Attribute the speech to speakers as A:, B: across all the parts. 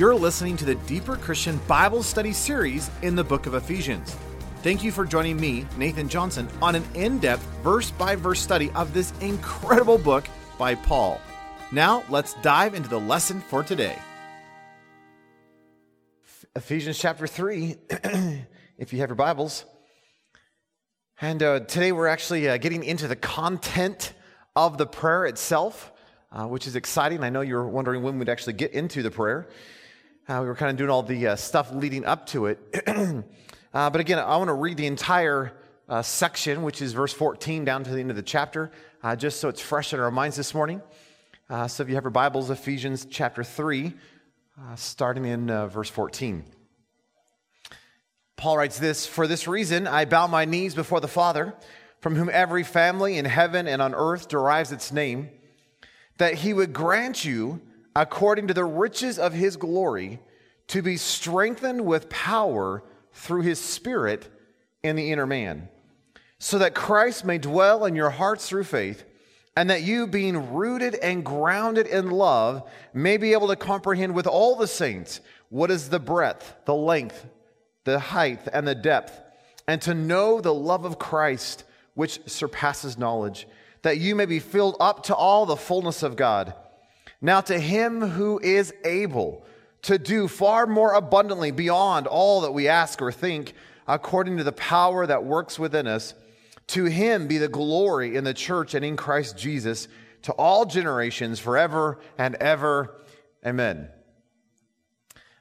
A: You're listening to the Deeper Christian Bible Study series in the book of Ephesians. Thank you for joining me, Nathan Johnson, on an in depth, verse by verse study of this incredible book by Paul. Now, let's dive into the lesson for today.
B: Ephesians chapter 3, if you have your Bibles. And uh, today we're actually uh, getting into the content of the prayer itself, uh, which is exciting. I know you're wondering when we'd actually get into the prayer. Uh, we were kind of doing all the uh, stuff leading up to it. Uh, but again, I want to read the entire section, which is verse 14 down to the end of the chapter, just so it's fresh in our minds this morning. so if you have your Bibles, Ephesians chapter 3, starting in verse 14. Paul writes this For this reason, I bow my knees before the Father, from whom every family in heaven and on earth derives its name, that he would grant you, according to the riches of his glory, to be strengthened with power through his Spirit in the inner man, so that Christ may dwell in your hearts through faith, and that you, being rooted and grounded in love, may be able to comprehend with all the saints what is the breadth, the length, the height and the depth, and to know the love of Christ, which surpasses knowledge, that you may be filled up to all the fullness of God. Now, to him who is able to do far more abundantly beyond all that we ask or think, according to the power that works within us, to him be the glory in the church and in Christ Jesus to all generations, forever and ever. Amen.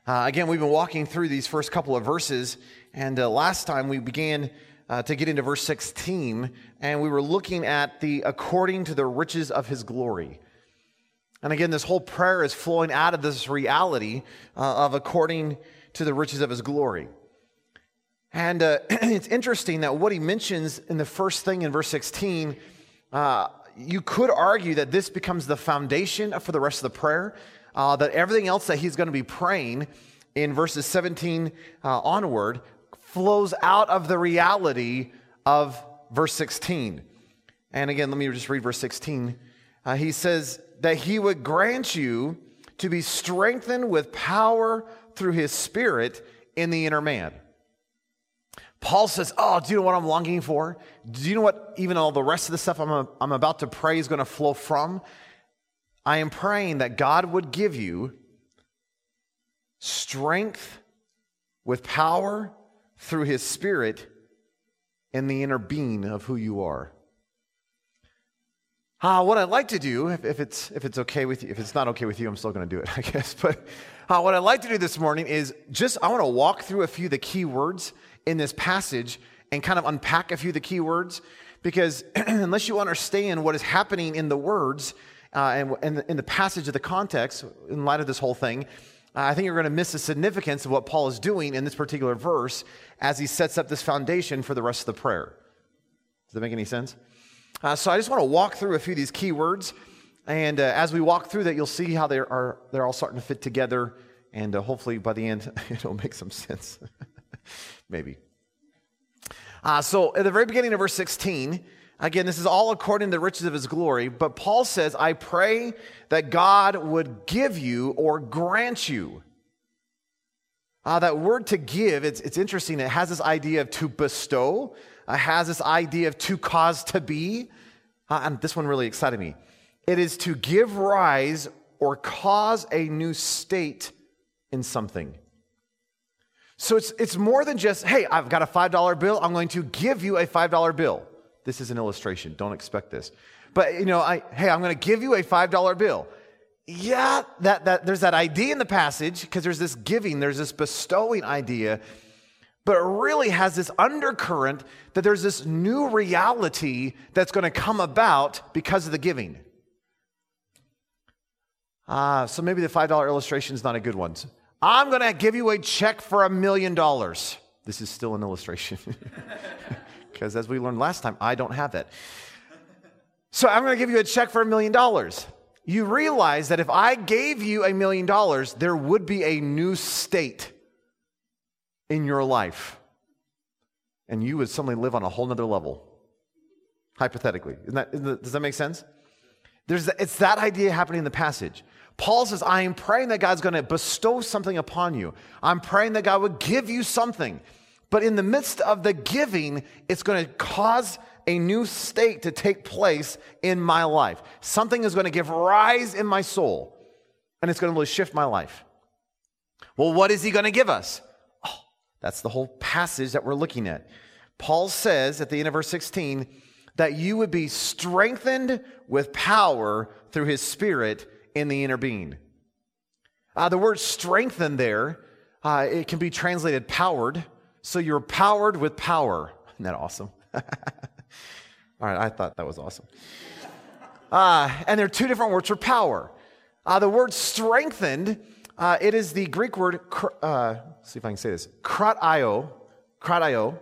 B: Uh, again, we've been walking through these first couple of verses, and uh, last time we began uh, to get into verse 16, and we were looking at the according to the riches of his glory. And again, this whole prayer is flowing out of this reality uh, of according to the riches of his glory. And uh, it's interesting that what he mentions in the first thing in verse 16, uh, you could argue that this becomes the foundation for the rest of the prayer uh, that everything else that he's going to be praying in verses 17 uh, onward flows out of the reality of verse 16. And again, let me just read verse 16. Uh, he says that he would grant you to be strengthened with power through his spirit in the inner man. Paul says, Oh, do you know what I'm longing for? Do you know what even all the rest of the stuff I'm, I'm about to pray is going to flow from? I am praying that God would give you strength with power through his spirit in the inner being of who you are. Uh, what I'd like to do, if, if, it's, if it's okay with you, if it's not okay with you, I'm still going to do it, I guess. But uh, what I'd like to do this morning is just, I want to walk through a few of the key words in this passage and kind of unpack a few of the key words because unless you understand what is happening in the words, uh, and, in the passage of the context, in light of this whole thing, uh, I think you're going to miss the significance of what Paul is doing in this particular verse as he sets up this foundation for the rest of the prayer. Does that make any sense? Uh, so I just want to walk through a few of these key words. And uh, as we walk through that, you'll see how they are, they're all starting to fit together. And uh, hopefully by the end, it'll make some sense. Maybe. Uh, so at the very beginning of verse 16, Again, this is all according to the riches of his glory. But Paul says, I pray that God would give you or grant you. Uh, that word to give, it's, it's interesting. It has this idea of to bestow, it has this idea of to cause to be. Uh, and this one really excited me. It is to give rise or cause a new state in something. So it's, it's more than just, hey, I've got a $5 bill, I'm going to give you a $5 bill. This is an illustration. Don't expect this. But, you know, I, hey, I'm going to give you a $5 bill. Yeah, that, that, there's that idea in the passage because there's this giving, there's this bestowing idea, but it really has this undercurrent that there's this new reality that's going to come about because of the giving. Ah, uh, so maybe the $5 illustration is not a good one. I'm going to give you a check for a million dollars. This is still an illustration. because as we learned last time, I don't have that. So I'm going to give you a check for a million dollars. You realize that if I gave you a million dollars, there would be a new state in your life. And you would suddenly live on a whole nother level, hypothetically. That, does that make sense? There's, it's that idea happening in the passage. Paul says, I am praying that God's going to bestow something upon you. I'm praying that God would give you something. But in the midst of the giving, it's going to cause a new state to take place in my life. Something is going to give rise in my soul, and it's going to really shift my life. Well, what is he going to give us? That's the whole passage that we're looking at. Paul says at the end of verse 16 that you would be strengthened with power through his spirit in the inner being. Uh, the word strengthened there, uh, it can be translated powered. So you're powered with power. Isn't that awesome? All right, I thought that was awesome. Uh, and there are two different words for power. Uh, the word strengthened, uh, it is the Greek word, uh, see if I can say this, kratio, kratio.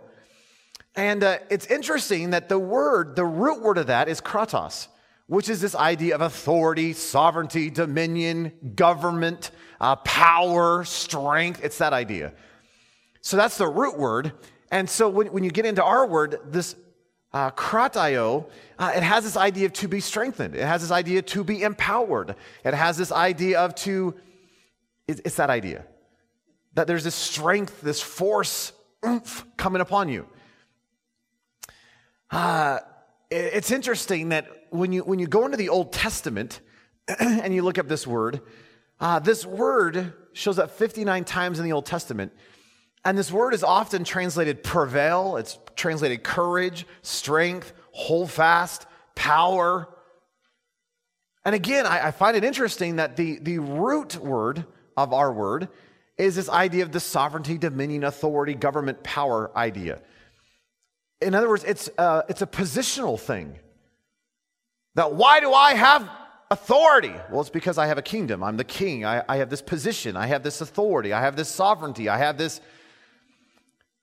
B: And uh, it's interesting that the word, the root word of that is kratos which is this idea of authority, sovereignty, dominion, government, uh, power, strength. It's that idea. So that's the root word. And so when, when you get into our word, this uh, kratio, uh, it has this idea of to be strengthened. It has this idea to be empowered. It has this idea of to, it's, that idea that there's this strength, this force oomph, coming upon you. Uh, it's interesting that when you, when you go into the Old Testament and you look up this word, uh, this word shows up 59 times in the Old Testament. And this word is often translated prevail, it's translated courage, strength, hold fast, power. And again, I, I find it interesting that the, the root word of our word is this idea of the sovereignty, dominion, authority, government, power idea. In other words, it's, uh, it's a positional thing. That why do I have authority? Well, it's because I have a kingdom. I'm the king. I, I have this position. I have this authority. I have this sovereignty. I have this.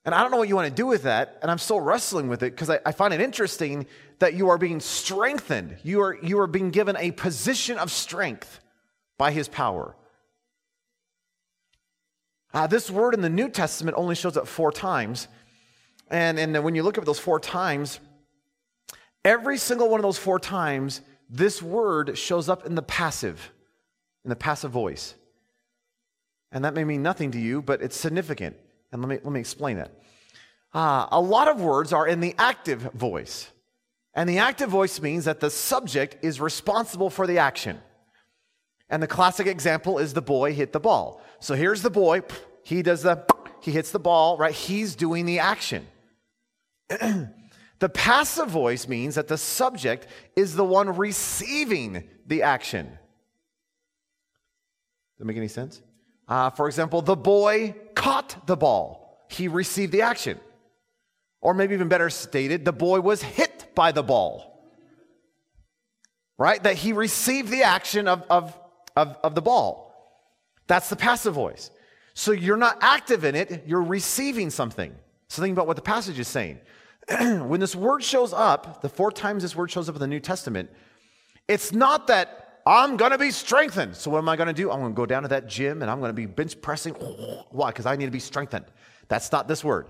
B: And I don't know what you want to do with that. And I'm still wrestling with it because I, I, find it interesting that you are being strengthened. You are, you are being given a position of strength by his power. Uh, this word in the New Testament only shows up four times. And, and when you look at those four times, Every single one of those four times, this word shows up in the passive, in the passive voice. And that may mean nothing to you, but it's significant. And let me, let me explain that. Uh, a lot of words are in the active voice. And the active voice means that the subject is responsible for the action. And the classic example is the boy hit the ball. So here's the boy, he does the, he hits the ball, right? He's doing the action. The passive voice means that the subject is the one receiving the action. Does that make any sense? Uh, for example, the boy caught the ball, he received the action. Or maybe even better stated, the boy was hit by the ball. Right? That he received the action of, of, of, of the ball. That's the passive voice. So you're not active in it, you're receiving something. So think about what the passage is saying. when this word shows up, the four times this word shows up in the New Testament, it's not that I'm going to be strengthened. So, what am I going to do? I'm going to go down to that gym and I'm going to be bench pressing. Why? Because I need to be strengthened. That's not this word.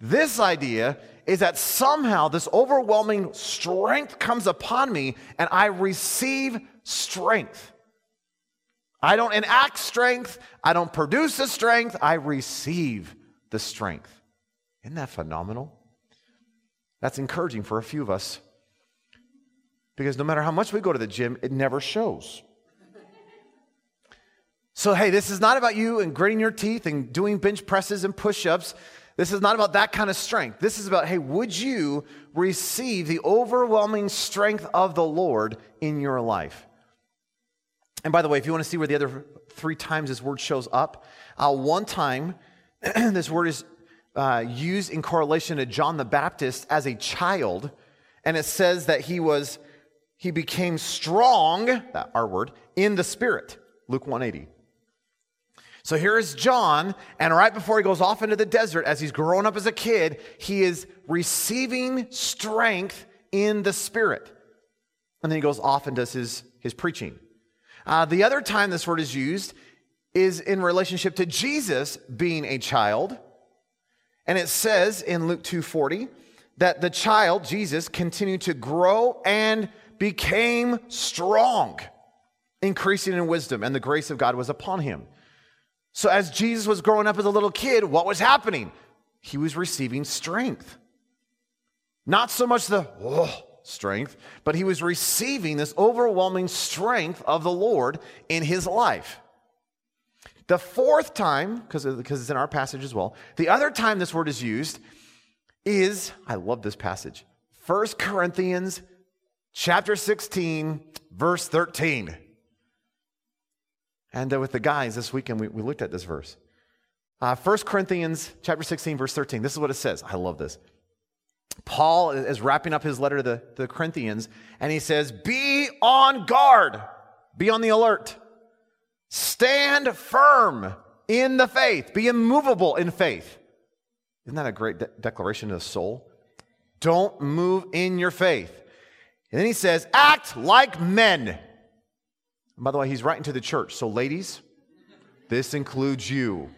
B: This idea is that somehow this overwhelming strength comes upon me and I receive strength. I don't enact strength, I don't produce the strength, I receive the strength. Isn't that phenomenal? That's encouraging for a few of us because no matter how much we go to the gym, it never shows. So, hey, this is not about you and gritting your teeth and doing bench presses and push ups. This is not about that kind of strength. This is about, hey, would you receive the overwhelming strength of the Lord in your life? And by the way, if you want to see where the other three times this word shows up, uh, one time this word is uh, used in correlation to John the Baptist as a child, and it says that he was he became strong, that our word, in the spirit. Luke 180. So here is John, and right before he goes off into the desert, as he's growing up as a kid, he is receiving strength in the spirit. And then he goes off and does his, his preaching. Uh, the other time this word is used is in relationship to Jesus being a child and it says in Luke 2:40 that the child Jesus continued to grow and became strong increasing in wisdom, and the grace of God was upon him. So, as Jesus was growing up as a little kid, what was happening? He was receiving strength. Not so much the oh, strength, but he was receiving this overwhelming strength of the Lord in his life. The fourth time, because it's in our passage as well, the other time this word is used is, I love this passage, 1 Corinthians chapter 16, verse 13. And uh, with the guys this weekend, we, we looked at this verse. Uh, 1 Corinthians chapter 16, verse 13. This is what it says. I love this. Paul is wrapping up his letter to the, the Corinthians, and he says, Be on guard, be on the alert, stand firm in the faith, be immovable in faith. Isn't that a great de- declaration to the soul? Don't move in your faith. And then he says, Act like men. And by the way, he's writing to the church. So, ladies, this includes you.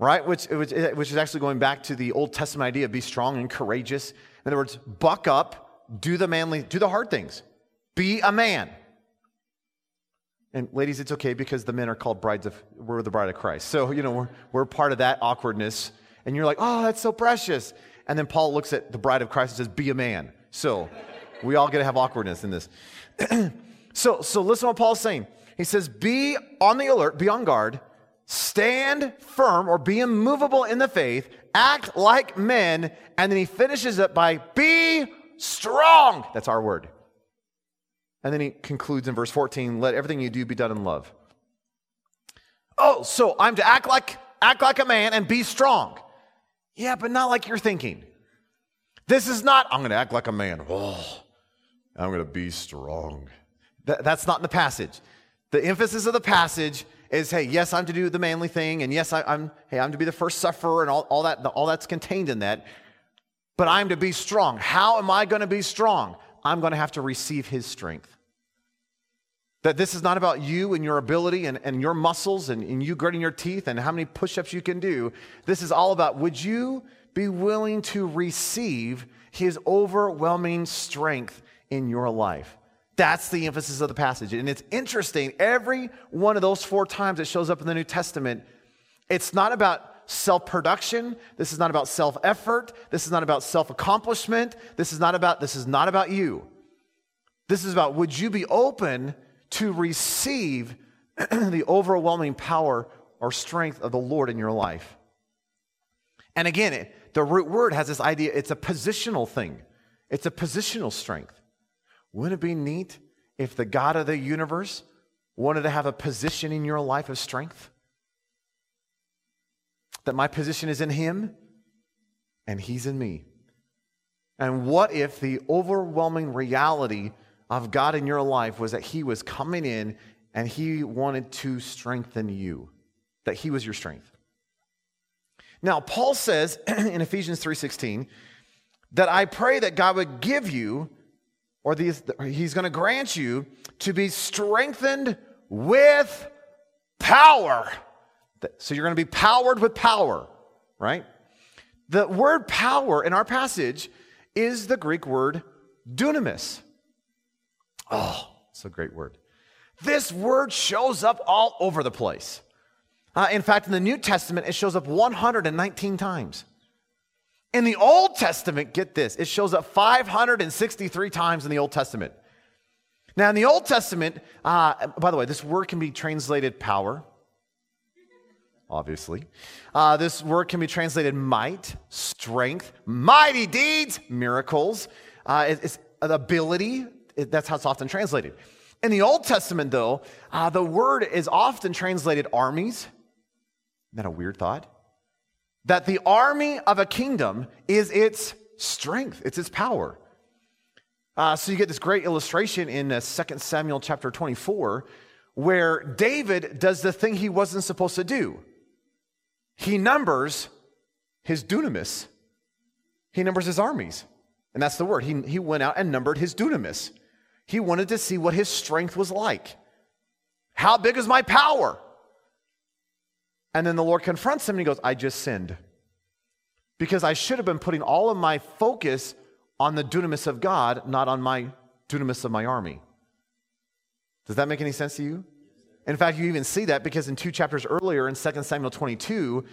B: Right? Which, which, which is actually going back to the Old Testament idea of be strong and courageous. In other words, buck up, do the manly, do the hard things. Be a man. And ladies, it's okay because the men are called brides of, we're the bride of Christ. So, you know, we're, we're part of that awkwardness. And you're like, oh, that's so precious. And then Paul looks at the bride of Christ and says, be a man. So we all get to have awkwardness in this. So, so listen to what Paul's saying. He says, Be on the alert, be on guard, stand firm or be immovable in the faith, act like men, and then he finishes it by be strong. That's our word. And then he concludes in verse 14, let everything you do be done in love. Oh, so I'm to act like act like a man and be strong. Yeah, but not like you're thinking. This is not, I'm going to act like a man. Oh, I'm going to be strong. Th- that's not in the passage. The emphasis of the passage is, hey, yes, I'm to do the manly thing, and yes, I, am hey, I'm to be the first sufferer, and all, all that, all that's contained in that. But I'm to be strong. How am I going to be strong? I'm going to have to receive His strength. That this is not about you and your ability and, and your muscles and, and you gritting your teeth and how many push ups you can do. This is all about would you be willing to receive His overwhelming strength in your life? That's the emphasis of the passage. And it's interesting, every one of those four times it shows up in the New Testament, it's not about self production. This is not about self effort. This is not about self accomplishment. This is not about this is not about you. This is about would you be open to receive the overwhelming power or strength of the Lord in your life? And again, the root word has this idea it's a positional thing. It's a positional strength. Wouldn't it be neat if the God of the universe wanted to have a position in your life of strength? That my position is in Him and He's in me. And what if the overwhelming reality of God in your life was that He was coming in and He wanted to strengthen you, that He was your strength? Now, Paul says in Ephesians 3:16 that I pray that God would give you or these, he's going to grant you to be strengthened with power. So you're going to be powered with power, right? The word power in our passage is the Greek word dunamis. Oh, it's a great word. This word shows up all over the place. Uh, in fact, in the New Testament, it shows up 119 times. In the Old Testament, get this, it shows up 563 times in the Old Testament. Now, in the Old Testament, uh, by the way, this word can be translated power, obviously. Uh, this word can be translated might, strength, mighty deeds, miracles. Uh, it's, ability. It, that's how it's often translated. In the Old Testament, though, uh, the word is often translated armies. Isn't that a weird thought? That the army of a kingdom is its strength, it's its power. Uh, so you get this great illustration in uh, 2 Samuel chapter 24 where David does the thing he wasn't supposed to do. He numbers his dunamis, he numbers his armies. And that's the word. He, he went out and numbered his dunamis. He wanted to see what his strength was like. How big is my power? And then the Lord confronts him and he goes, I just sinned. Because I should have been putting all of my focus on the dunamis of God, not on my dunamis of my army. Does that make any sense to you? In fact, you even see that because in two chapters earlier in 2 Samuel 22,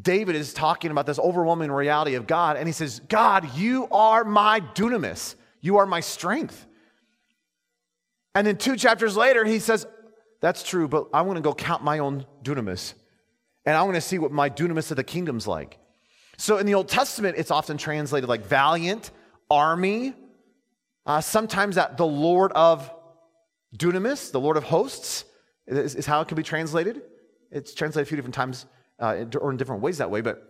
B: David is talking about this overwhelming reality of God, and he says, God, you are my dunamis. You are my strength. And then two chapters later, he says, That's true, but I want to go count my own dunamis. And I want to see what my dunamis of the kingdom's like. So in the Old Testament, it's often translated like valiant, army, uh, sometimes that the Lord of dunamis, the Lord of hosts, is, is, how it can be translated. It's translated a few different times uh, or in different ways that way, but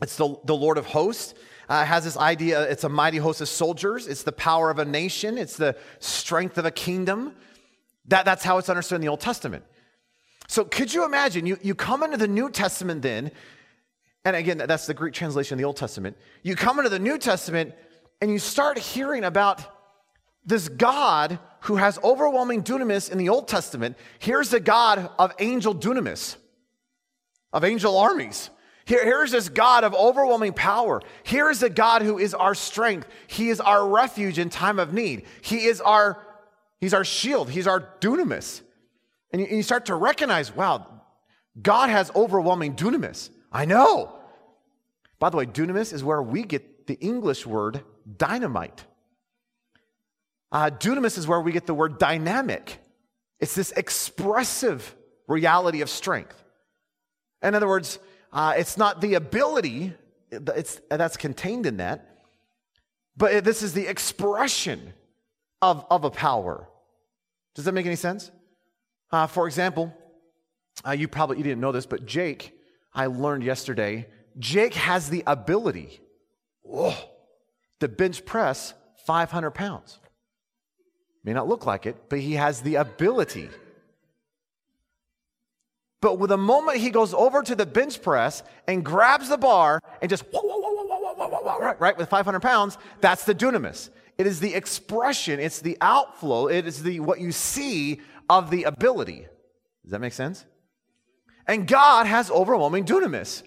B: it's the, the Lord of hosts. Uh, has this idea it's a mighty host of soldiers, it's the power of a nation, it's the strength of a kingdom. That, that's how it's understood in the Old Testament. So could you imagine, you, you come into the New Testament then, and again, that's the Greek translation of the Old Testament. You come into the New Testament and you start hearing about this God who has overwhelming dunamis in the Old Testament. Here's the God of angel dunamis, of angel armies. Here, here's this God of overwhelming power. Here is the God who is our strength. He is our refuge in time of need. He is our, he's our shield. He's our dunamis. And you, and you start to recognize, wow, God has overwhelming dunamis. I know. By the way, dunamis is where we get the English word dynamite. Uh, dunamis is where we get the word dynamic. It's this expressive reality of strength. In other words, uh, it's not the ability it's, that's contained in that, but this is the expression of, of a power. Does that make any sense? Uh, for example, uh, you probably you didn't know this, but Jake, I learned yesterday, Jake has the ability whoa, to bench press 500 pounds. May not look like it, but he has the ability. But with the moment he goes over to the bench press and grabs the bar and just whoa, whoa, whoa, right, with 500 pounds, that's the dunamis. It is the expression, it's the outflow, it is the what you see of the ability. Does that make sense? And God has overwhelming dunamis.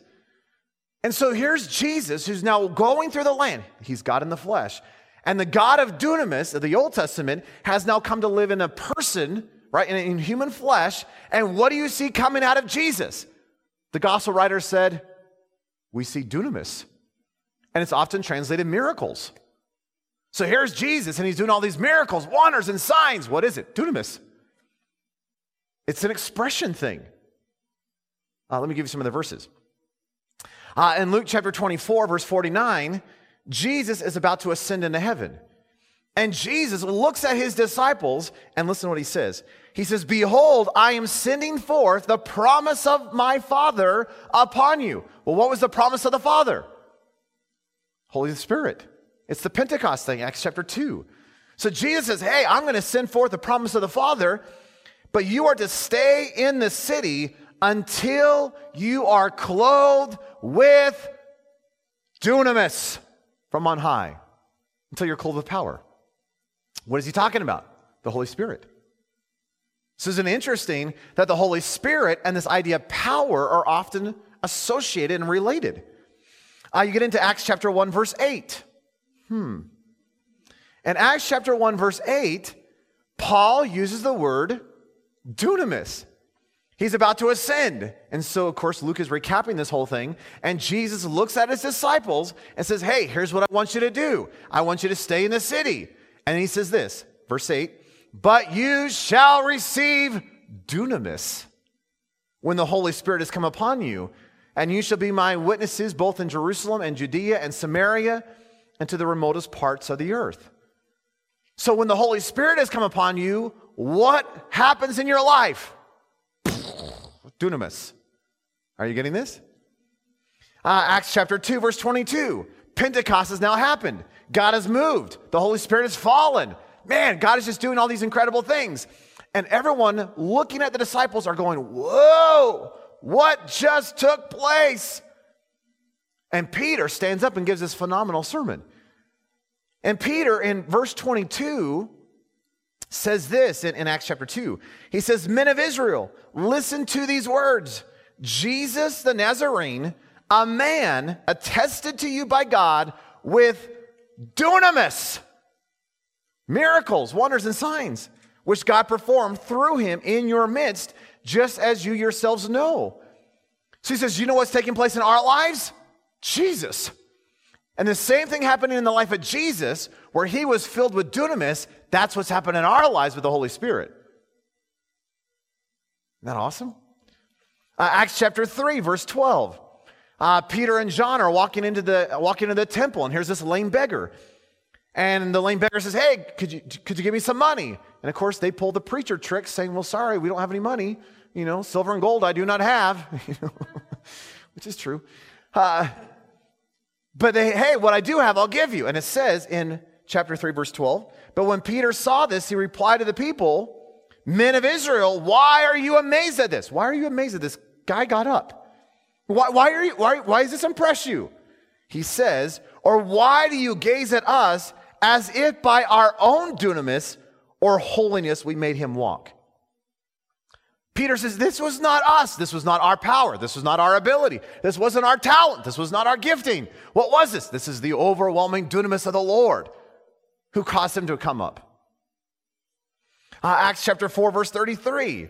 B: And so here's Jesus who's now going through the land. He's God in the flesh. And the God of dunamis of the Old Testament has now come to live in a person, right, in, in human flesh. And what do you see coming out of Jesus? The gospel writer said, We see dunamis. And it's often translated miracles. So here's Jesus, and he's doing all these miracles, wonders, and signs. What is it? Dunamis. It's an expression thing. Uh, let me give you some of the verses. Uh, in Luke chapter 24, verse 49, Jesus is about to ascend into heaven. And Jesus looks at his disciples and listen to what he says. He says, Behold, I am sending forth the promise of my Father upon you. Well, what was the promise of the Father? Holy Spirit. It's the Pentecost thing, Acts chapter 2. So Jesus says, Hey, I'm going to send forth the promise of the Father, but you are to stay in the city until you are clothed with dunamis from on high, until you're clothed with power. What is he talking about? The Holy Spirit. So it interesting that the Holy Spirit and this idea of power are often associated and related? Uh, you get into Acts chapter 1, verse 8. Hmm. In Acts chapter 1, verse 8, Paul uses the word dunamis. He's about to ascend. And so, of course, Luke is recapping this whole thing. And Jesus looks at his disciples and says, Hey, here's what I want you to do. I want you to stay in the city. And he says this, verse 8, but you shall receive dunamis when the Holy Spirit has come upon you. And you shall be my witnesses both in Jerusalem and Judea and Samaria and to the remotest parts of the earth. So when the Holy Spirit has come upon you, what happens in your life? Dunamis. Are you getting this? Uh, Acts chapter 2, verse 22. Pentecost has now happened. God has moved. The Holy Spirit has fallen. Man, God is just doing all these incredible things. And everyone looking at the disciples are going, Whoa, what just took place? And Peter stands up and gives this phenomenal sermon. And Peter, in verse 22, says this in, in, Acts chapter 2. He says, Men of Israel, listen to these words Jesus the Nazarene, a man attested to you by God with dunamis, miracles, wonders, and signs, which God performed through him in your midst, just as you yourselves know. So he says, You know what's taking place in our lives? Jesus. And the same thing happening in the life of Jesus, where he was filled with dunamis, that's what's happened in our lives with the Holy Spirit. Isn't that awesome? Uh, Acts chapter 3, verse 12. Uh, Peter and John are walking into, the, walking into the temple, and here's this lame beggar. And the lame beggar says, Hey, could you, could you give me some money? And of course, they pull the preacher trick, saying, Well, sorry, we don't have any money. You know, silver and gold I do not have, which is true. Uh, but they, hey, what I do have, I'll give you. And it says in chapter 3, verse 12, but when Peter saw this, he replied to the people, Men of Israel, why are you amazed at this? Why are you amazed that this guy got up? Why, why, are you, why, why does this impress you? He says, Or why do you gaze at us as if by our own dunamis or holiness we made him walk? Peter says, This was not us. This was not our power. This was not our ability. This wasn't our talent. This was not our gifting. What was this? This is the overwhelming dunamis of the Lord who caused him to come up. Uh, Acts chapter 4, verse 33.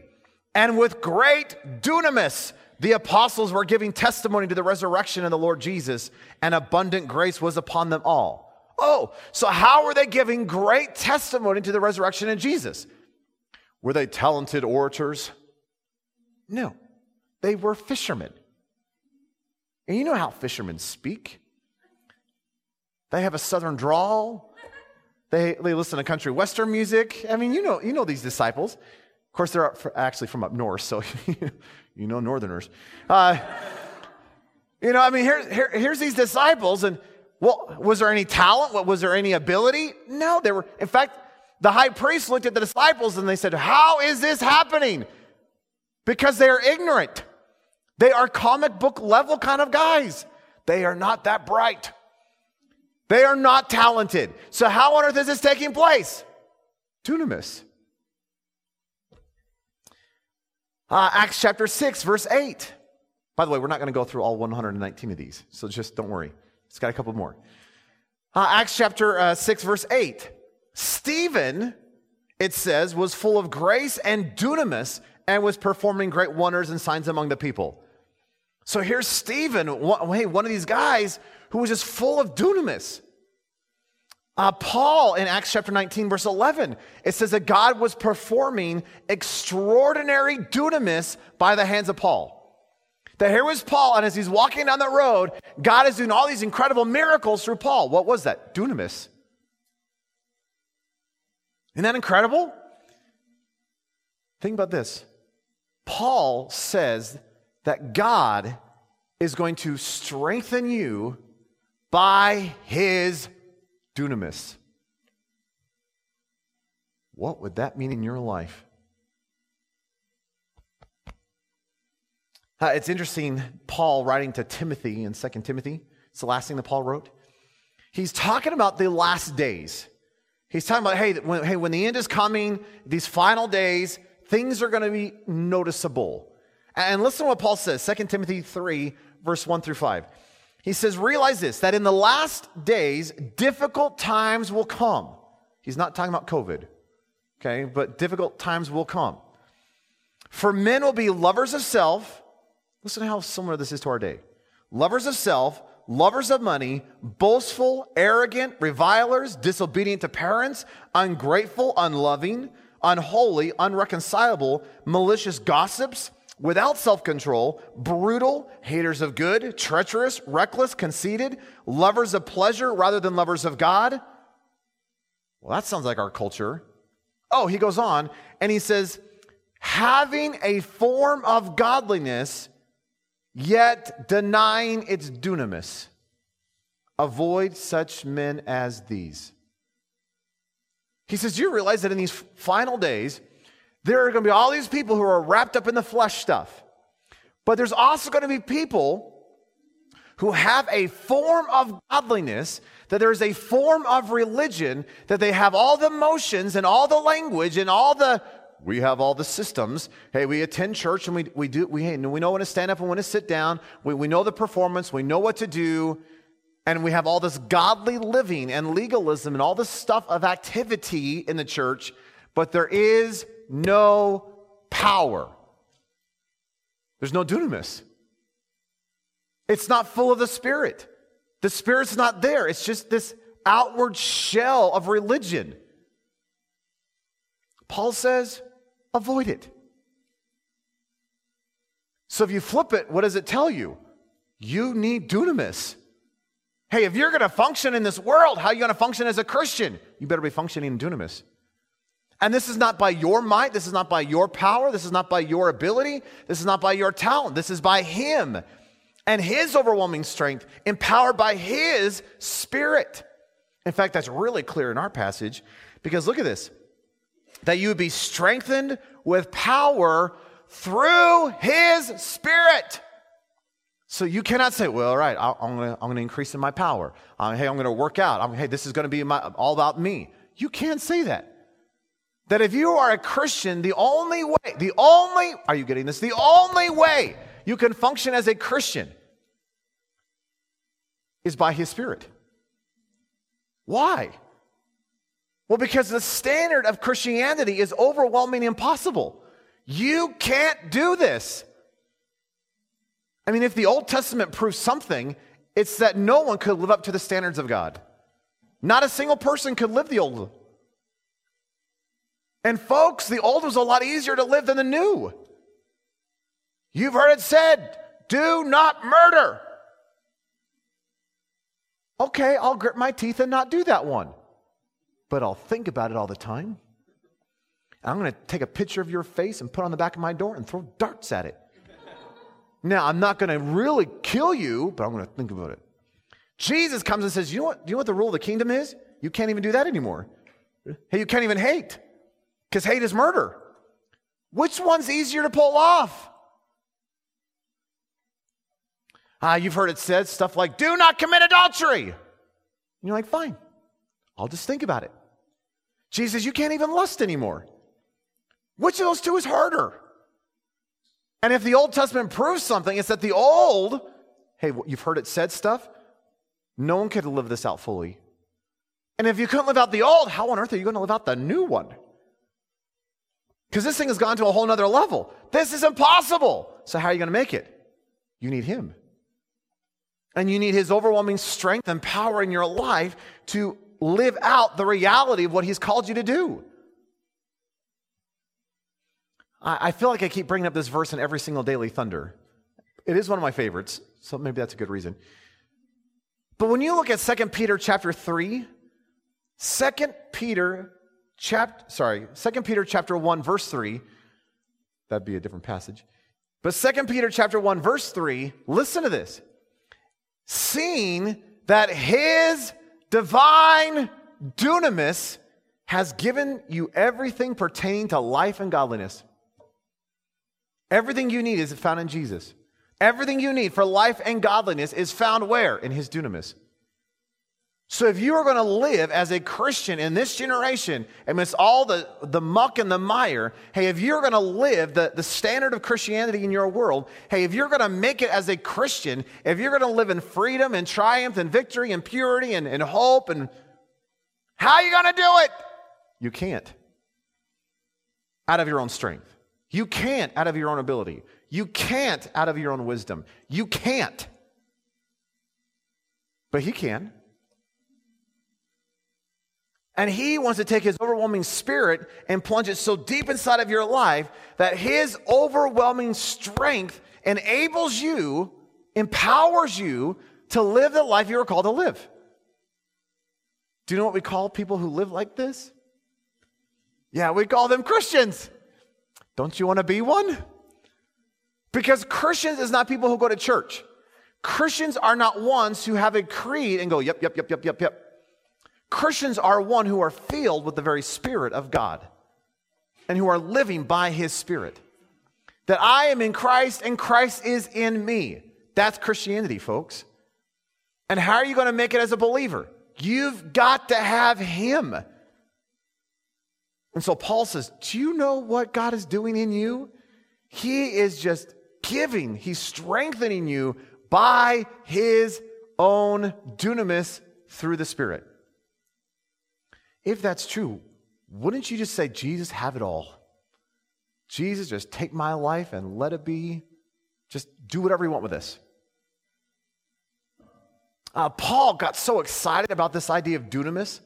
B: And with great dunamis, the apostles were giving testimony to the resurrection of the Lord Jesus, and abundant grace was upon them all. Oh, so how were they giving great testimony to the resurrection of Jesus? Were they talented orators? No, they were fishermen. And you know how fishermen speak. They have a southern drawl. They, they listen to country western music. I mean, you know, you know these disciples. Of course, they're actually from up north, so you know northerners. Uh, you know, I mean, here, here, here's these disciples, and well, was there any talent? What was there any ability? No, there were. In fact, the high priest looked at the disciples and they said, "How is this happening?" because they are ignorant. They are comic book level kind of guys. They are not that bright. They are not talented. So, how on earth is this taking place? Dunamis. Uh, Acts chapter 6, verse 8. By the way, we're not going to go through all 119 of these, so just don't worry. It's got a couple more. Uh, Acts chapter uh, 6, verse 8. Stephen, it says, was full of grace and dunamis and was performing great wonders and signs among the people. So here's Stephen, one, hey, one of these guys who was just full of dunamis. Uh, Paul in Acts chapter 19, verse 11, it says that God was performing extraordinary dunamis by the hands of Paul. That here was Paul, and as he's walking down the road, God is doing all these incredible miracles through Paul. What was that? Dunamis. Isn't that incredible? Think about this. Paul says that God is going to strengthen you by his dunamis. What would that mean in your life? Uh, it's interesting, Paul writing to Timothy in 2 Timothy, it's the last thing that Paul wrote. He's talking about the last days. He's talking about, hey, when, hey, when the end is coming, these final days, things are going to be noticeable. And listen to what Paul says 2 Timothy 3, verse 1 through 5. He says, Realize this, that in the last days, difficult times will come. He's not talking about COVID, okay, but difficult times will come. For men will be lovers of self. Listen to how similar this is to our day. Lovers of self, lovers of money, boastful, arrogant, revilers, disobedient to parents, ungrateful, unloving unholy, unreconcilable, malicious gossips, without self control, brutal, haters of good, treacherous, reckless, conceited, lovers of pleasure rather than lovers of God. Well, that sounds like our culture. Oh, he goes on and he says, having a form of godliness, yet denying its dunamis. Avoid such men as these. He says, Do you realize that in these final days, there are going to be all these people who are wrapped up in the flesh stuff. But there's also going to be people who have a form of godliness, that there's a form of religion, that they have all the motions and all the language and all the we have all the systems. Hey, we attend church and we, we do we, we know when to stand up and when to sit down. We, we know the performance, we know what to do and we have all this godly living and legalism and all this stuff of activity in the church, but there is no power. There's no dunamis. It's not full of the Spirit. The Spirit's not there. It's just this outward shell of religion. Paul says, avoid it. So if you flip it, what does it tell you? You need dunamis. Hey, if you're going to function in this world, how are you going to function as a Christian? You better be functioning in dunamis. And this is not by your might, this is not by your power, this is not by your ability, this is not by your talent, this is by Him and His overwhelming strength, empowered by His Spirit. In fact, that's really clear in our passage because look at this that you would be strengthened with power through His Spirit. So you cannot say, well, all right, I'm going to increase in my power. Uh, hey, I'm going to work out. I'm, hey, this is going to be my, all about me. You can't say that that if you are a Christian, the only way, the only, are you getting this? The only way you can function as a Christian is by His Spirit. Why? Well, because the standard of Christianity is overwhelming impossible. You can't do this. I mean, if the Old Testament proves something, it's that no one could live up to the standards of God. Not a single person could live the Old and folks, the old was a lot easier to live than the new. You've heard it said, do not murder. Okay, I'll grit my teeth and not do that one. But I'll think about it all the time. I'm going to take a picture of your face and put on the back of my door and throw darts at it. now, I'm not going to really kill you, but I'm going to think about it. Jesus comes and says, you know, what, Do you know what the rule of the kingdom is? You can't even do that anymore. Hey, you can't even hate because hate is murder. Which one's easier to pull off? Ah, you've heard it said stuff like, do not commit adultery. And you're like, fine, I'll just think about it. Jesus, you can't even lust anymore. Which of those two is harder? And if the Old Testament proves something, it's that the old, hey, you've heard it said stuff, no one could live this out fully. And if you couldn't live out the old, how on earth are you going to live out the new one? Because this thing has gone to a whole nother level. This is impossible. So, how are you going to make it? You need Him. And you need His overwhelming strength and power in your life to live out the reality of what He's called you to do. I feel like I keep bringing up this verse in every single Daily Thunder. It is one of my favorites, so maybe that's a good reason. But when you look at 2 Peter chapter 3, 2 Peter chapter, sorry, 2 Peter chapter 1, verse 3. That'd be a different passage. But 2 Peter chapter 1, verse 3, listen to this. Seeing that his divine dunamis has given you everything pertaining to life and godliness. Everything you need is found in Jesus. Everything you need for life and godliness is found where? In his dunamis. So if you are going to live as a Christian in this generation amidst all the, the muck and the mire, hey, if you're going to live the, the standard of Christianity in your world, hey, if you're going to make it as a Christian, if you're going to live in freedom and triumph and victory and purity and, and hope and how are you going to do it? You can't. Out of your own strength. You can't out of your own ability. You can't out of your own wisdom. You can't. But he can. And he wants to take his overwhelming spirit and plunge it so deep inside of your life that his overwhelming strength enables you, empowers you to live the life you were called to live. Do you know what we call people who live like this? Yeah, we call them Christians. Don't you want to be one? Because Christians is not people who go to church. Christians are not ones who have a creed and go, yep, yep, yep, yep, yep, yep. Christians are one who are filled with the very Spirit of God and who are living by His Spirit. That I am in Christ and Christ is in me. That's Christianity, folks. And how are you going to make it as a believer? You've got to have Him. And so Paul says, Do you know what God is doing in you? He is just giving, He's strengthening you by His own dunamis through the Spirit. If that's true, wouldn't you just say, Jesus, have it all? Jesus, just take my life and let it be. Just do whatever you want with this. Uh, Paul got so excited about this idea of dunamis.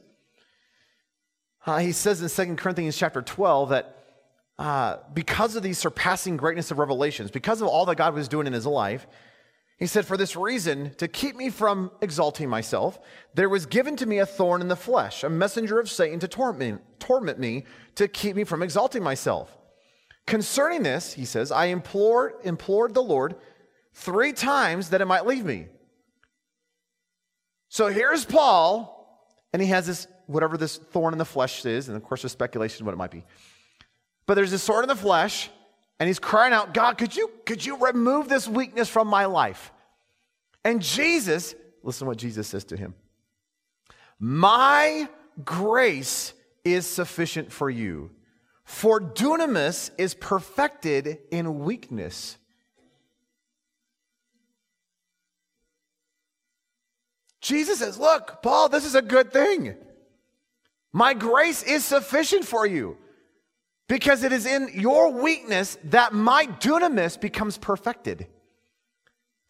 B: Uh, he says in 2 Corinthians chapter 12 that uh, because of the surpassing greatness of revelations, because of all that God was doing in his life, he said, For this reason, to keep me from exalting myself, there was given to me a thorn in the flesh, a messenger of Satan to torment, me, to keep me from exalting myself. Concerning this, he says, I implored, implored the Lord three times that it might leave me. So here's Paul, and he has this, whatever this thorn in the flesh is, and of course, there's speculation what it might be. But there's this sword in the flesh, and he's crying out, God, could you, could you remove this weakness from my life? And Jesus, listen what Jesus says to him My grace is sufficient for you, for dunamis is perfected in weakness. Jesus says, Look, Paul, this is a good thing. My grace is sufficient for you because it is in your weakness that my dunamis becomes perfected.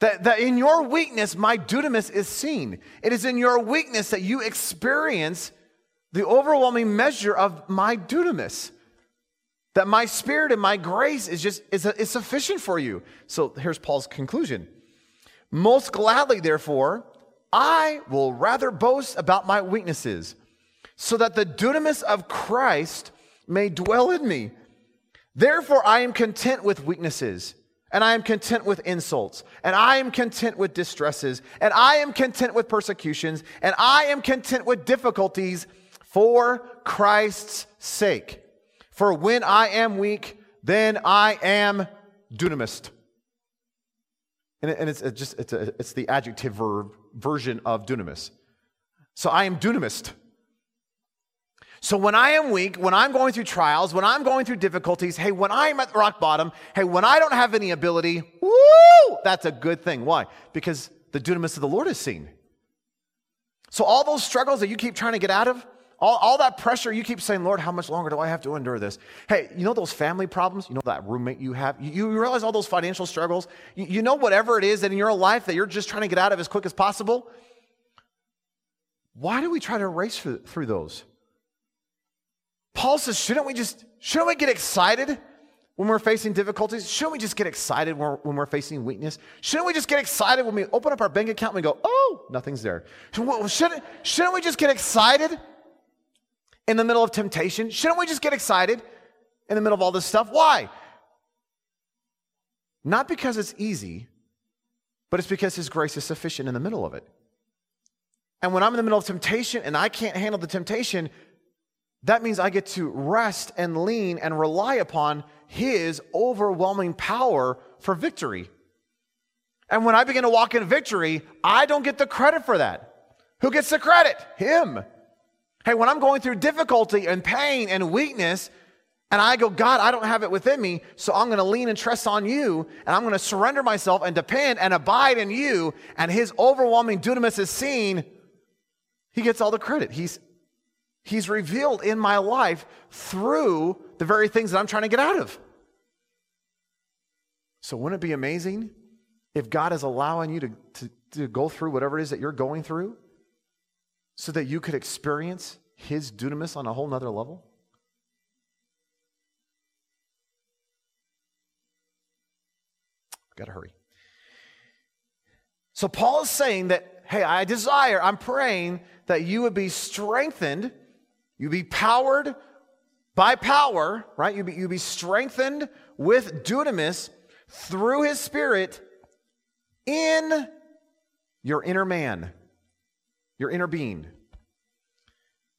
B: That, that in your weakness, my dunamis is seen. It is in your weakness that you experience the overwhelming measure of my dunamis. That my spirit and my grace is just is, is sufficient for you. So here's Paul's conclusion. Most gladly, therefore, I will rather boast about my weaknesses, so that the dunamis of Christ may dwell in me. Therefore, I am content with weaknesses, and I am content with insults, and I am content with distresses, and I am content with persecutions, and I am content with difficulties for Christ's sake. For when I am weak, then I am dunamist. And, it's just it's, a, it's the adjective verb version of dunamis. So I am dunamist. So when I am weak, when I'm going through trials, when I'm going through difficulties, hey, when I'm at rock bottom, hey, when I don't have any ability, woo, that's a good thing. Why? Because the dunamis of the Lord is seen. So all those struggles that you keep trying to get out of, all, all that pressure, you keep saying, Lord, how much longer do I have to endure this? Hey, you know those family problems? You know that roommate you have? You, you realize all those financial struggles? You, you know whatever it is that in your life that you're just trying to get out of as quick as possible? Why do we try to race through those? Paul says, shouldn't we just, shouldn't we get excited when we're facing difficulties? Shouldn't we just get excited when we're, when we're, facing weakness? Shouldn't we just get excited when we open up our bank account and we go, oh, nothing's there? Shouldn't, shouldn't we just get excited in the middle of temptation? Shouldn't we just get excited in the middle of all this stuff? Why? Not because it's easy, but it's because His grace is sufficient in the middle of it. And when I'm in the middle of temptation and I can't handle the temptation, that means I get to rest and lean and rely upon His overwhelming power for victory. And when I begin to walk in victory, I don't get the credit for that. Who gets the credit? Him. Hey, when I'm going through difficulty and pain and weakness, and I go, God, I don't have it within me, so I'm going to lean and trust on you, and I'm going to surrender myself and depend and abide in you, and his overwhelming dunamis is seen, he gets all the credit. He's He's revealed in my life through the very things that I'm trying to get out of. So, wouldn't it be amazing if God is allowing you to, to, to go through whatever it is that you're going through so that you could experience His dunamis on a whole nother level? Got to hurry. So, Paul is saying that, hey, I desire, I'm praying that you would be strengthened you be powered by power, right? You be, you be strengthened with dunamis through his spirit in your inner man, your inner being.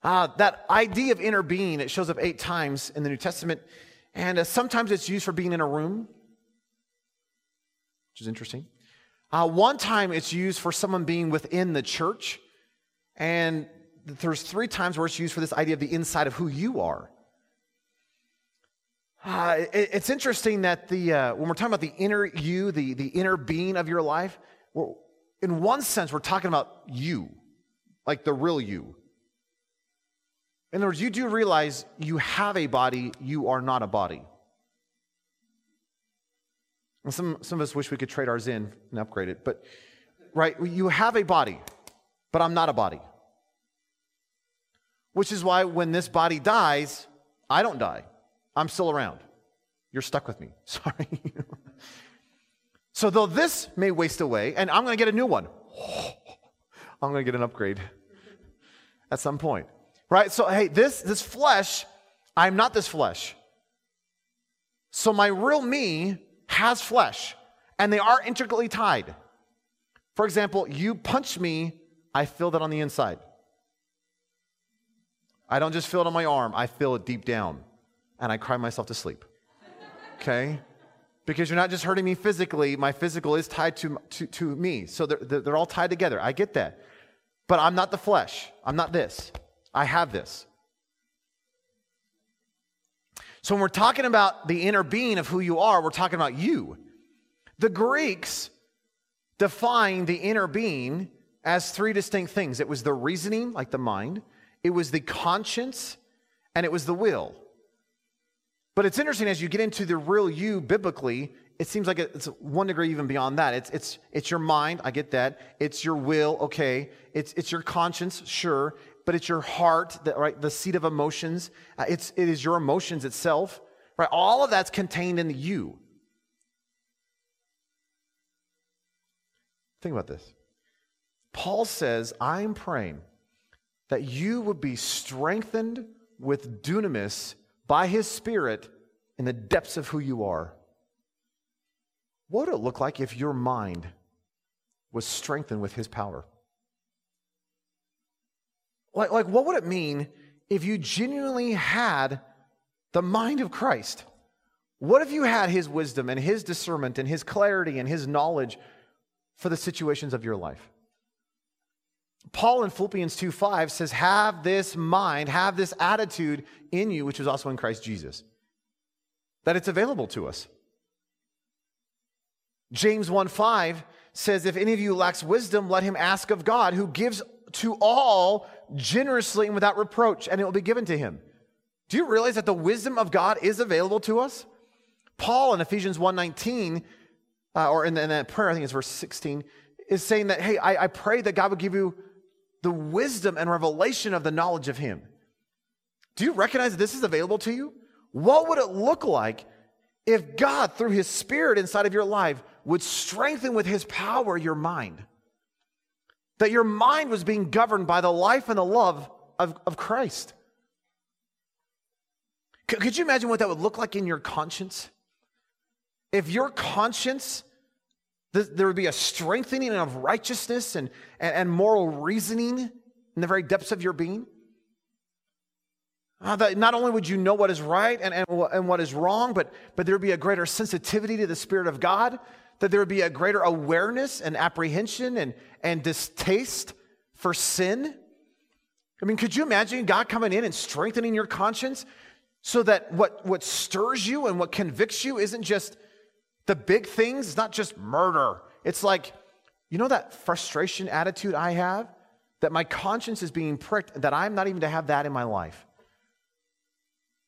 B: Uh, that idea of inner being, it shows up eight times in the New Testament, and uh, sometimes it's used for being in a room, which is interesting. Uh, one time it's used for someone being within the church, and there's three times where it's used for this idea of the inside of who you are. Uh, it, it's interesting that the, uh, when we're talking about the inner you, the, the inner being of your life, in one sense, we're talking about you, like the real you. In other words, you do realize you have a body, you are not a body. And some, some of us wish we could trade ours in and upgrade it, but right, you have a body, but I'm not a body. Which is why when this body dies, I don't die. I'm still around. You're stuck with me. Sorry. so, though this may waste away, and I'm going to get a new one, I'm going to get an upgrade at some point. Right? So, hey, this, this flesh, I'm not this flesh. So, my real me has flesh, and they are intricately tied. For example, you punch me, I feel that on the inside. I don't just feel it on my arm, I feel it deep down, and I cry myself to sleep. Okay? Because you're not just hurting me physically, my physical is tied to, to, to me. So they're, they're all tied together. I get that. But I'm not the flesh, I'm not this. I have this. So when we're talking about the inner being of who you are, we're talking about you. The Greeks defined the inner being as three distinct things it was the reasoning, like the mind, it was the conscience, and it was the will. But it's interesting as you get into the real you biblically, it seems like it's one degree even beyond that. It's, it's, it's your mind, I get that. It's your will, okay. It's, it's your conscience, sure. But it's your heart, the, right, the seat of emotions. Uh, it's, it is your emotions itself, right? All of that's contained in the you. Think about this. Paul says, I'm praying that you would be strengthened with dunamis by his Spirit in the depths of who you are. What would it look like if your mind was strengthened with his power? Like, like what would it mean if you genuinely had the mind of Christ? What if you had his wisdom and his discernment and his clarity and his knowledge for the situations of your life? Paul in Philippians 2 5 says, Have this mind, have this attitude in you, which is also in Christ Jesus. That it's available to us. James 1 5 says, If any of you lacks wisdom, let him ask of God, who gives to all generously and without reproach, and it will be given to him. Do you realize that the wisdom of God is available to us? Paul in Ephesians 1.19, uh, or in, in that prayer, I think it's verse 16, is saying that, hey, I, I pray that God would give you the wisdom and revelation of the knowledge of Him. Do you recognize that this is available to you? What would it look like if God, through His Spirit inside of your life, would strengthen with His power your mind? That your mind was being governed by the life and the love of, of Christ. Could, could you imagine what that would look like in your conscience? If your conscience there would be a strengthening of righteousness and, and, and moral reasoning in the very depths of your being. Uh, that not only would you know what is right and, and, and what is wrong, but, but there would be a greater sensitivity to the Spirit of God, that there would be a greater awareness and apprehension and, and distaste for sin. I mean, could you imagine God coming in and strengthening your conscience so that what, what stirs you and what convicts you isn't just the big things, it's not just murder. It's like, you know, that frustration attitude I have? That my conscience is being pricked, that I'm not even to have that in my life.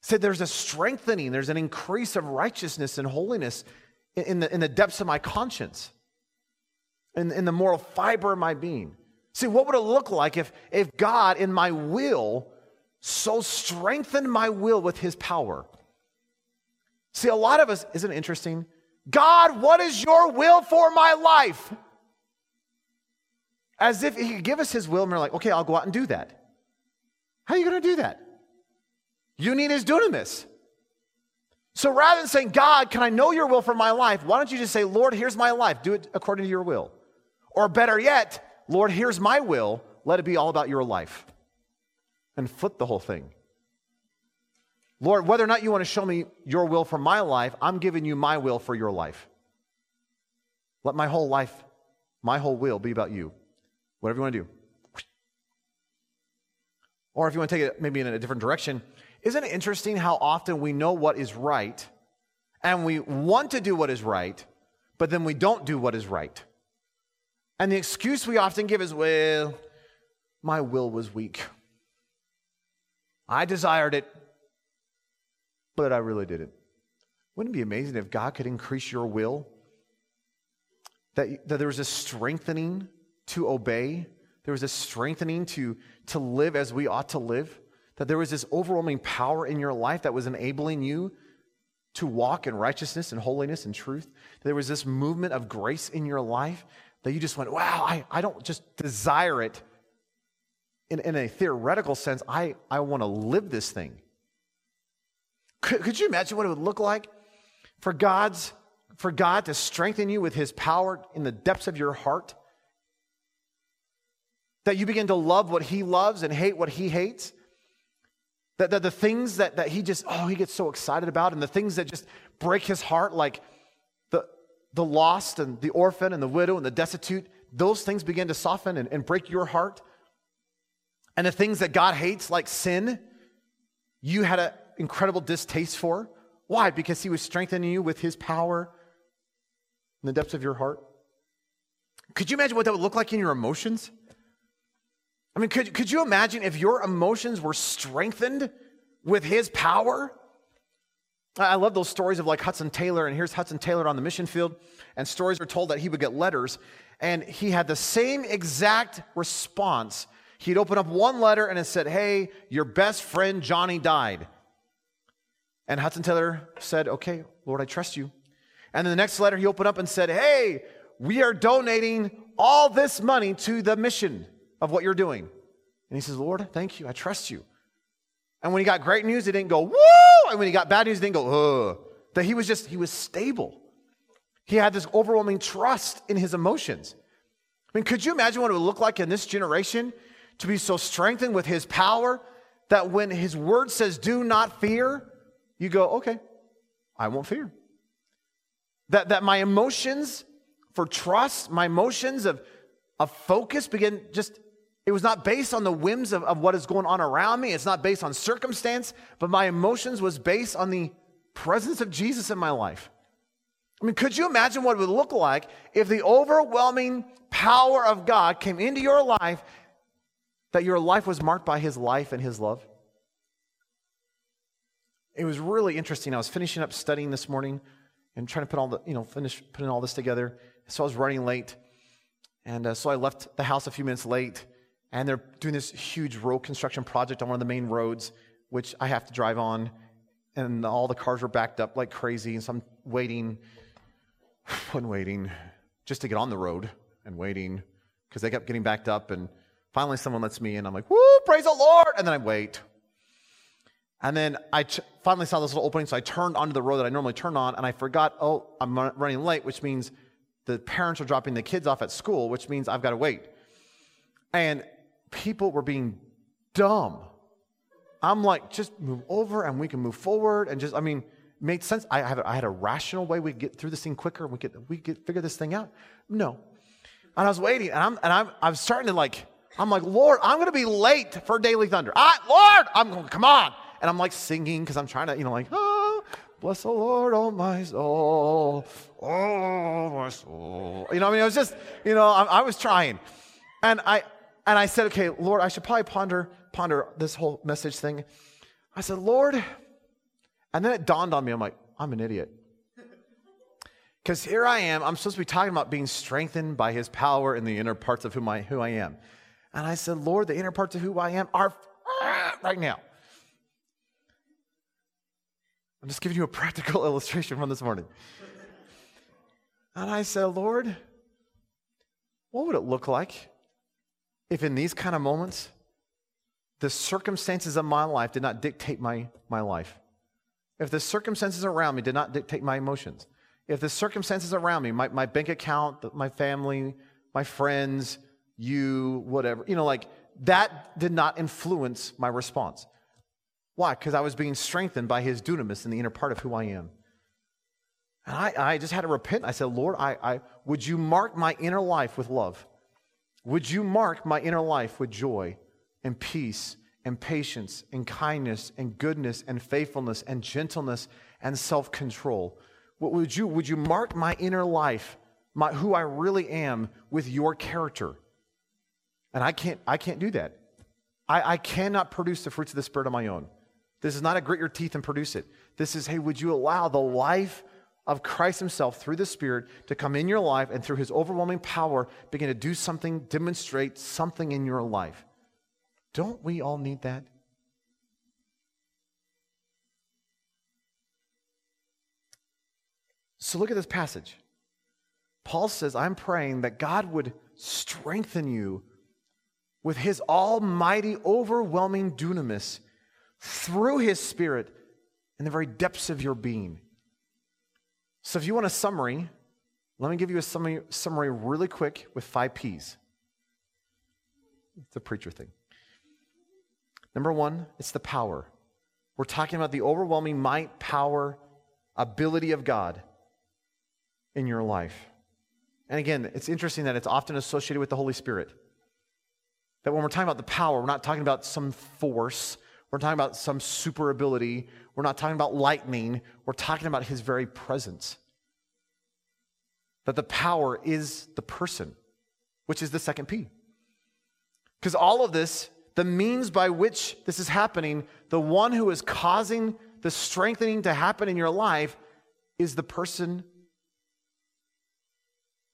B: Said so there's a strengthening, there's an increase of righteousness and holiness in the, in the depths of my conscience, in, in the moral fiber of my being. See, what would it look like if, if God, in my will, so strengthened my will with his power? See, a lot of us, isn't it interesting? God, what is your will for my life? As if he could give us his will and we're like, okay, I'll go out and do that. How are you going to do that? You need his dunamis. So rather than saying, God, can I know your will for my life? Why don't you just say, Lord, here's my life. Do it according to your will. Or better yet, Lord, here's my will. Let it be all about your life. And flip the whole thing. Lord, whether or not you want to show me your will for my life, I'm giving you my will for your life. Let my whole life, my whole will be about you. Whatever you want to do. Or if you want to take it maybe in a different direction, isn't it interesting how often we know what is right and we want to do what is right, but then we don't do what is right? And the excuse we often give is, well, my will was weak. I desired it, but I really didn't. Wouldn't it be amazing if God could increase your will? That, that there was a strengthening to obey, there was a strengthening to, to live as we ought to live, that there was this overwhelming power in your life that was enabling you to walk in righteousness and holiness and truth. There was this movement of grace in your life that you just went, wow, I, I don't just desire it in, in a theoretical sense. I, I want to live this thing. Could, could you imagine what it would look like for God's for God to strengthen you with his power in the depths of your heart? That you begin to love what he loves and hate what he hates? That, that the things that, that he just, oh, he gets so excited about, and the things that just break his heart, like the, the lost and the orphan and the widow and the destitute, those things begin to soften and, and break your heart. And the things that God hates, like sin, you had an incredible distaste for. Why? Because he was strengthening you with his power in the depths of your heart. Could you imagine what that would look like in your emotions? I mean, could, could you imagine if your emotions were strengthened with his power? I love those stories of like Hudson Taylor, and here's Hudson Taylor on the mission field, and stories are told that he would get letters, and he had the same exact response. He'd open up one letter and it said, Hey, your best friend Johnny died. And Hudson Taylor said, Okay, Lord, I trust you. And then the next letter he opened up and said, Hey, we are donating all this money to the mission of what you're doing. And he says, Lord, thank you. I trust you. And when he got great news, he didn't go, woo! And when he got bad news, he didn't go, ugh. That he was just, he was stable. He had this overwhelming trust in his emotions. I mean, could you imagine what it would look like in this generation to be so strengthened with his power that when his word says, do not fear, you go, okay, I won't fear. That, that my emotions for trust, my emotions of, of focus begin just it was not based on the whims of, of what is going on around me. It's not based on circumstance, but my emotions was based on the presence of Jesus in my life. I mean, could you imagine what it would look like if the overwhelming power of God came into your life, that your life was marked by His life and His love? It was really interesting. I was finishing up studying this morning and trying to put all the, you know, finish putting all this together. So I was running late. And uh, so I left the house a few minutes late and they're doing this huge road construction project on one of the main roads, which I have to drive on, and all the cars were backed up like crazy, and so I'm waiting and waiting just to get on the road and waiting because they kept getting backed up, and finally someone lets me in. I'm like, "Woo, praise the Lord!" And then I wait, and then I finally saw this little opening, so I turned onto the road that I normally turn on, and I forgot, oh, I'm running late, which means the parents are dropping the kids off at school, which means I've got to wait. And people were being dumb. I'm like, just move over and we can move forward and just, I mean, made sense. I, have, I had a rational way we could get through this thing quicker. and We could, we could figure this thing out. No. And I was waiting and I'm, and I'm, I'm starting to like, I'm like, Lord, I'm going to be late for Daily Thunder. Ah, Lord, I'm going, come on. And I'm like singing because I'm trying to, you know, like, oh, bless the Lord, oh my soul, oh my soul. You know, I mean, I was just, you know, I, I was trying. And I, and I said, okay, Lord, I should probably ponder, ponder this whole message thing. I said, Lord, and then it dawned on me, I'm like, I'm an idiot. Because here I am, I'm supposed to be talking about being strengthened by his power in the inner parts of whom I, who I am. And I said, Lord, the inner parts of who I am are right now. I'm just giving you a practical illustration from this morning. And I said, Lord, what would it look like if in these kind of moments, the circumstances of my life did not dictate my, my life, if the circumstances around me did not dictate my emotions, if the circumstances around me, my, my bank account, my family, my friends, you, whatever, you know, like that did not influence my response. Why? Because I was being strengthened by his dunamis in the inner part of who I am. And I, I just had to repent. I said, Lord, I, I, would you mark my inner life with love? Would you mark my inner life with joy and peace and patience and kindness and goodness and faithfulness and gentleness and self control? Would you, would you mark my inner life, my, who I really am, with your character? And I can't, I can't do that. I, I cannot produce the fruits of the Spirit on my own. This is not a grit your teeth and produce it. This is, hey, would you allow the life of Christ Himself through the Spirit to come in your life and through His overwhelming power begin to do something, demonstrate something in your life? Don't we all need that? So look at this passage. Paul says, I'm praying that God would strengthen you with his almighty, overwhelming dunamis through his spirit in the very depths of your being. So, if you want a summary, let me give you a summary, summary really quick with five P's. It's a preacher thing. Number one, it's the power. We're talking about the overwhelming might, power, ability of God in your life. And again, it's interesting that it's often associated with the Holy Spirit. That when we're talking about the power, we're not talking about some force, we're talking about some super ability, we're not talking about lightning, we're talking about His very presence. That the power is the person, which is the second P. Because all of this, the means by which this is happening, the one who is causing the strengthening to happen in your life is the person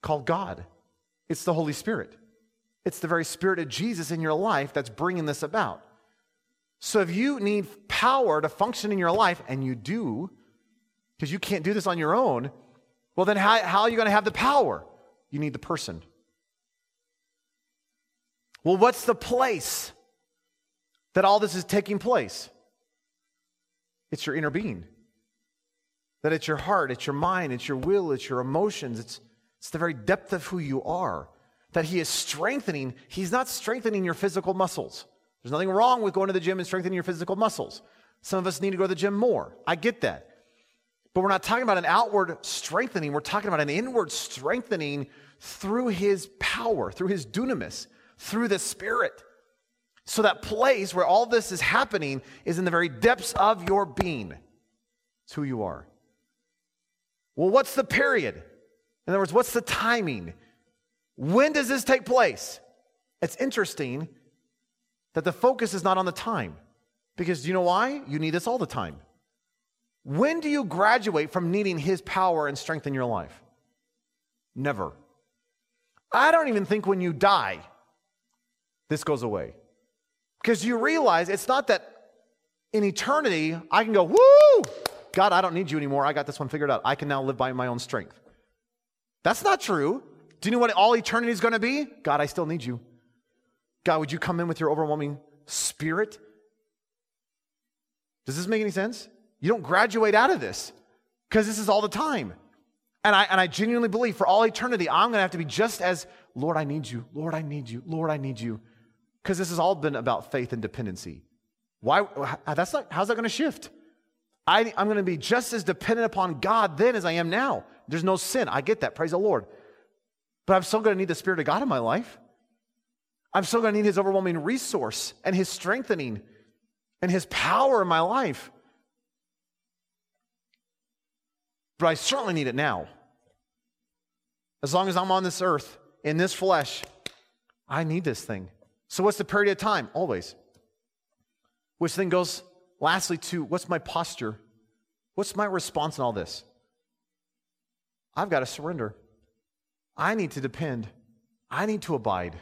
B: called God. It's the Holy Spirit. It's the very Spirit of Jesus in your life that's bringing this about. So if you need power to function in your life, and you do, because you can't do this on your own, well, then how, how are you going to have the power? You need the person. Well, what's the place that all this is taking place? It's your inner being. That it's your heart, it's your mind, it's your will, it's your emotions, it's it's the very depth of who you are that He is strengthening. He's not strengthening your physical muscles. There's nothing wrong with going to the gym and strengthening your physical muscles. Some of us need to go to the gym more. I get that. But we're not talking about an outward strengthening, we're talking about an inward strengthening through His power, through His dunamis, through the Spirit. So that place where all this is happening is in the very depths of your being. It's who you are. Well, what's the period? In other words, what's the timing? When does this take place? It's interesting that the focus is not on the time. Because do you know why? You need this all the time. When do you graduate from needing His power and strength in your life? Never. I don't even think when you die, this goes away. Because you realize it's not that in eternity I can go, woo, God, I don't need you anymore. I got this one figured out. I can now live by my own strength. That's not true. Do you know what all eternity is going to be? God, I still need you. God, would you come in with your overwhelming spirit? Does this make any sense? You don't graduate out of this because this is all the time. And I, and I genuinely believe for all eternity, I'm going to have to be just as, Lord, I need you. Lord, I need you. Lord, I need you. Because this has all been about faith and dependency. Why? That's not, how's that going to shift? I, I'm going to be just as dependent upon God then as I am now. There's no sin. I get that. Praise the Lord. But I'm still going to need the Spirit of God in my life. I'm still going to need His overwhelming resource and His strengthening and His power in my life. But I certainly need it now. As long as I'm on this earth, in this flesh, I need this thing. So, what's the period of time? Always. Which then goes lastly to what's my posture? What's my response in all this? I've got to surrender. I need to depend. I need to abide.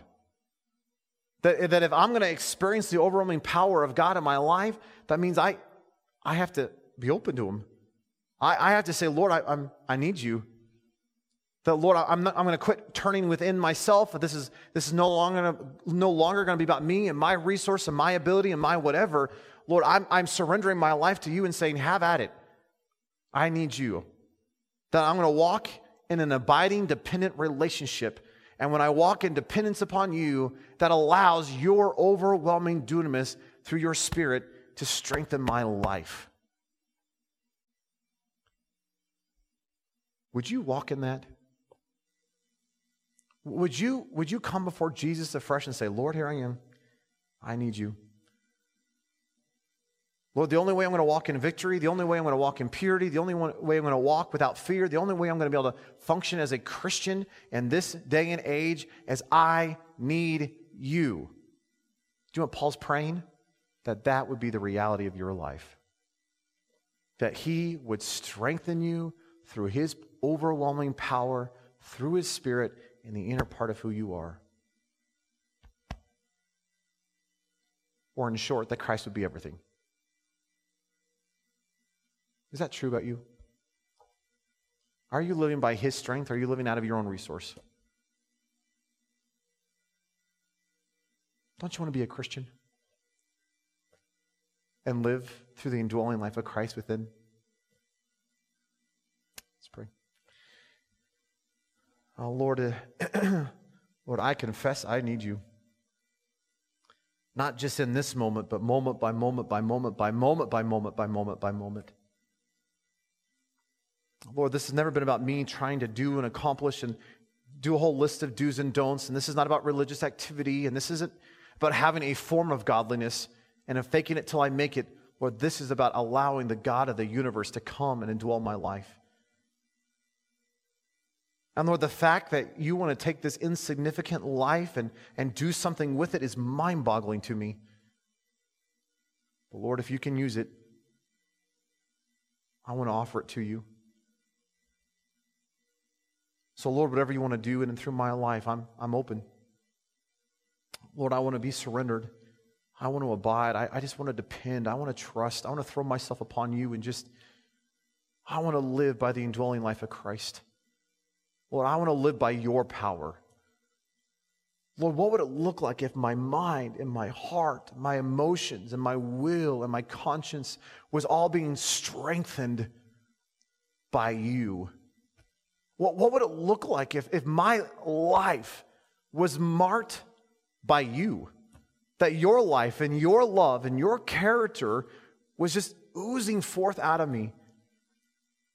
B: That, that if I'm going to experience the overwhelming power of God in my life, that means I, I have to be open to Him. I, I have to say, Lord, I, I'm, I need you. That Lord, I'm, not, I'm going to quit turning within myself. This is, this is no longer, no longer going to be about me and my resource and my ability and my whatever. Lord, I'm, I'm surrendering my life to you and saying, have at it. I need you that I'm going to walk in an abiding, dependent relationship. And when I walk in dependence upon you, that allows your overwhelming dunamis through your spirit to strengthen my life. Would you walk in that? Would you, would you come before Jesus afresh and say, Lord, here I am. I need you. Lord, the only way I'm going to walk in victory, the only way I'm going to walk in purity, the only way I'm going to walk without fear, the only way I'm going to be able to function as a Christian in this day and age is I need you. Do you know what Paul's praying? That that would be the reality of your life. That he would strengthen you through his overwhelming power, through his spirit, in the inner part of who you are. Or, in short, that Christ would be everything. Is that true about you? Are you living by his strength? Or are you living out of your own resource? Don't you want to be a Christian? And live through the indwelling life of Christ within? Let's pray. Oh, Lord, uh, Lord, I confess I need you. Not just in this moment, but moment by moment by moment by moment by moment by moment by moment. Lord, this has never been about me trying to do and accomplish and do a whole list of do's and don'ts. And this is not about religious activity. And this isn't about having a form of godliness and of faking it till I make it. Lord, this is about allowing the God of the universe to come and indwell my life. And Lord, the fact that you want to take this insignificant life and, and do something with it is mind boggling to me. But Lord, if you can use it, I want to offer it to you. So, Lord, whatever you want to do in and through my life, I'm, I'm open. Lord, I want to be surrendered. I want to abide. I, I just want to depend. I want to trust. I want to throw myself upon you and just, I want to live by the indwelling life of Christ. Lord, I want to live by your power. Lord, what would it look like if my mind and my heart, my emotions and my will and my conscience was all being strengthened by you? What, what would it look like if, if my life was marked by you? That your life and your love and your character was just oozing forth out of me.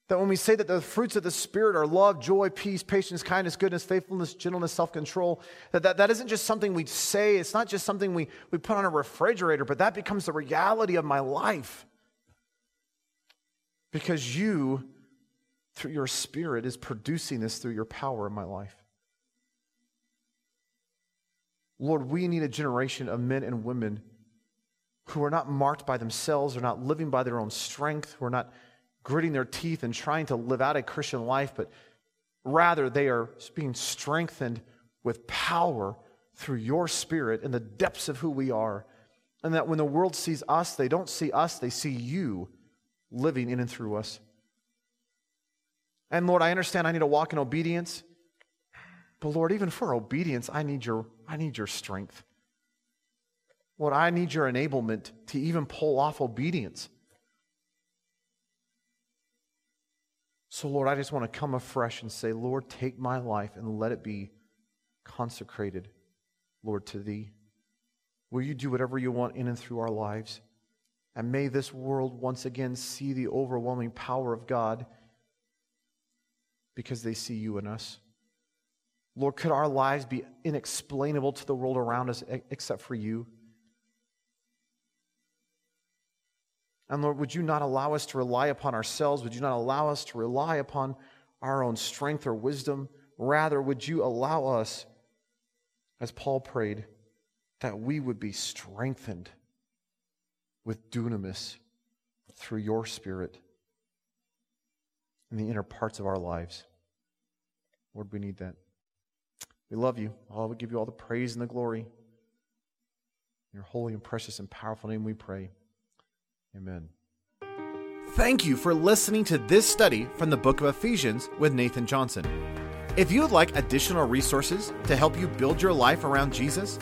B: That when we say that the fruits of the Spirit are love, joy, peace, patience, kindness, goodness, faithfulness, gentleness, self control, that, that that isn't just something we say, it's not just something we, we put on a refrigerator, but that becomes the reality of my life. Because you, through your Spirit, is producing this through your power in my life. Lord, we need a generation of men and women who are not marked by themselves, are not living by their own strength, who are not gritting their teeth and trying to live out a Christian life, but rather they are being strengthened with power through your spirit in the depths of who we are. And that when the world sees us, they don't see us, they see you living in and through us. And Lord, I understand I need to walk in obedience. But Lord, even for obedience, I need your, I need your strength. Lord, I need your enablement to even pull off obedience. So, Lord, I just want to come afresh and say, Lord, take my life and let it be consecrated, Lord, to Thee. Will you do whatever you want in and through our lives? And may this world once again see the overwhelming power of God because they see you in us. Lord, could our lives be inexplainable to the world around us except for you? And Lord, would you not allow us to rely upon ourselves? Would you not allow us to rely upon our own strength or wisdom? Rather, would you allow us, as Paul prayed, that we would be strengthened with dunamis through your Spirit in the inner parts of our lives? Lord, we need that. We love you. Oh, we give you all the praise and the glory. In your holy and precious and powerful name we pray. Amen.
A: Thank you for listening to this study from the book of Ephesians with Nathan Johnson. If you would like additional resources to help you build your life around Jesus,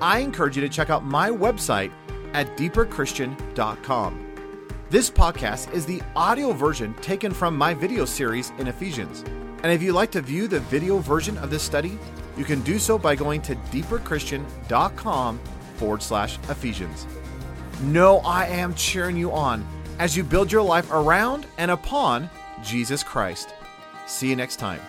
A: I encourage you to check out my website at deeperchristian.com. This podcast is the audio version taken from my video series in Ephesians. And if you'd like to view the video version of this study, you can do so by going to deeperchristian.com forward slash Ephesians. Know I am cheering you on as you build your life around and upon Jesus Christ. See you next time.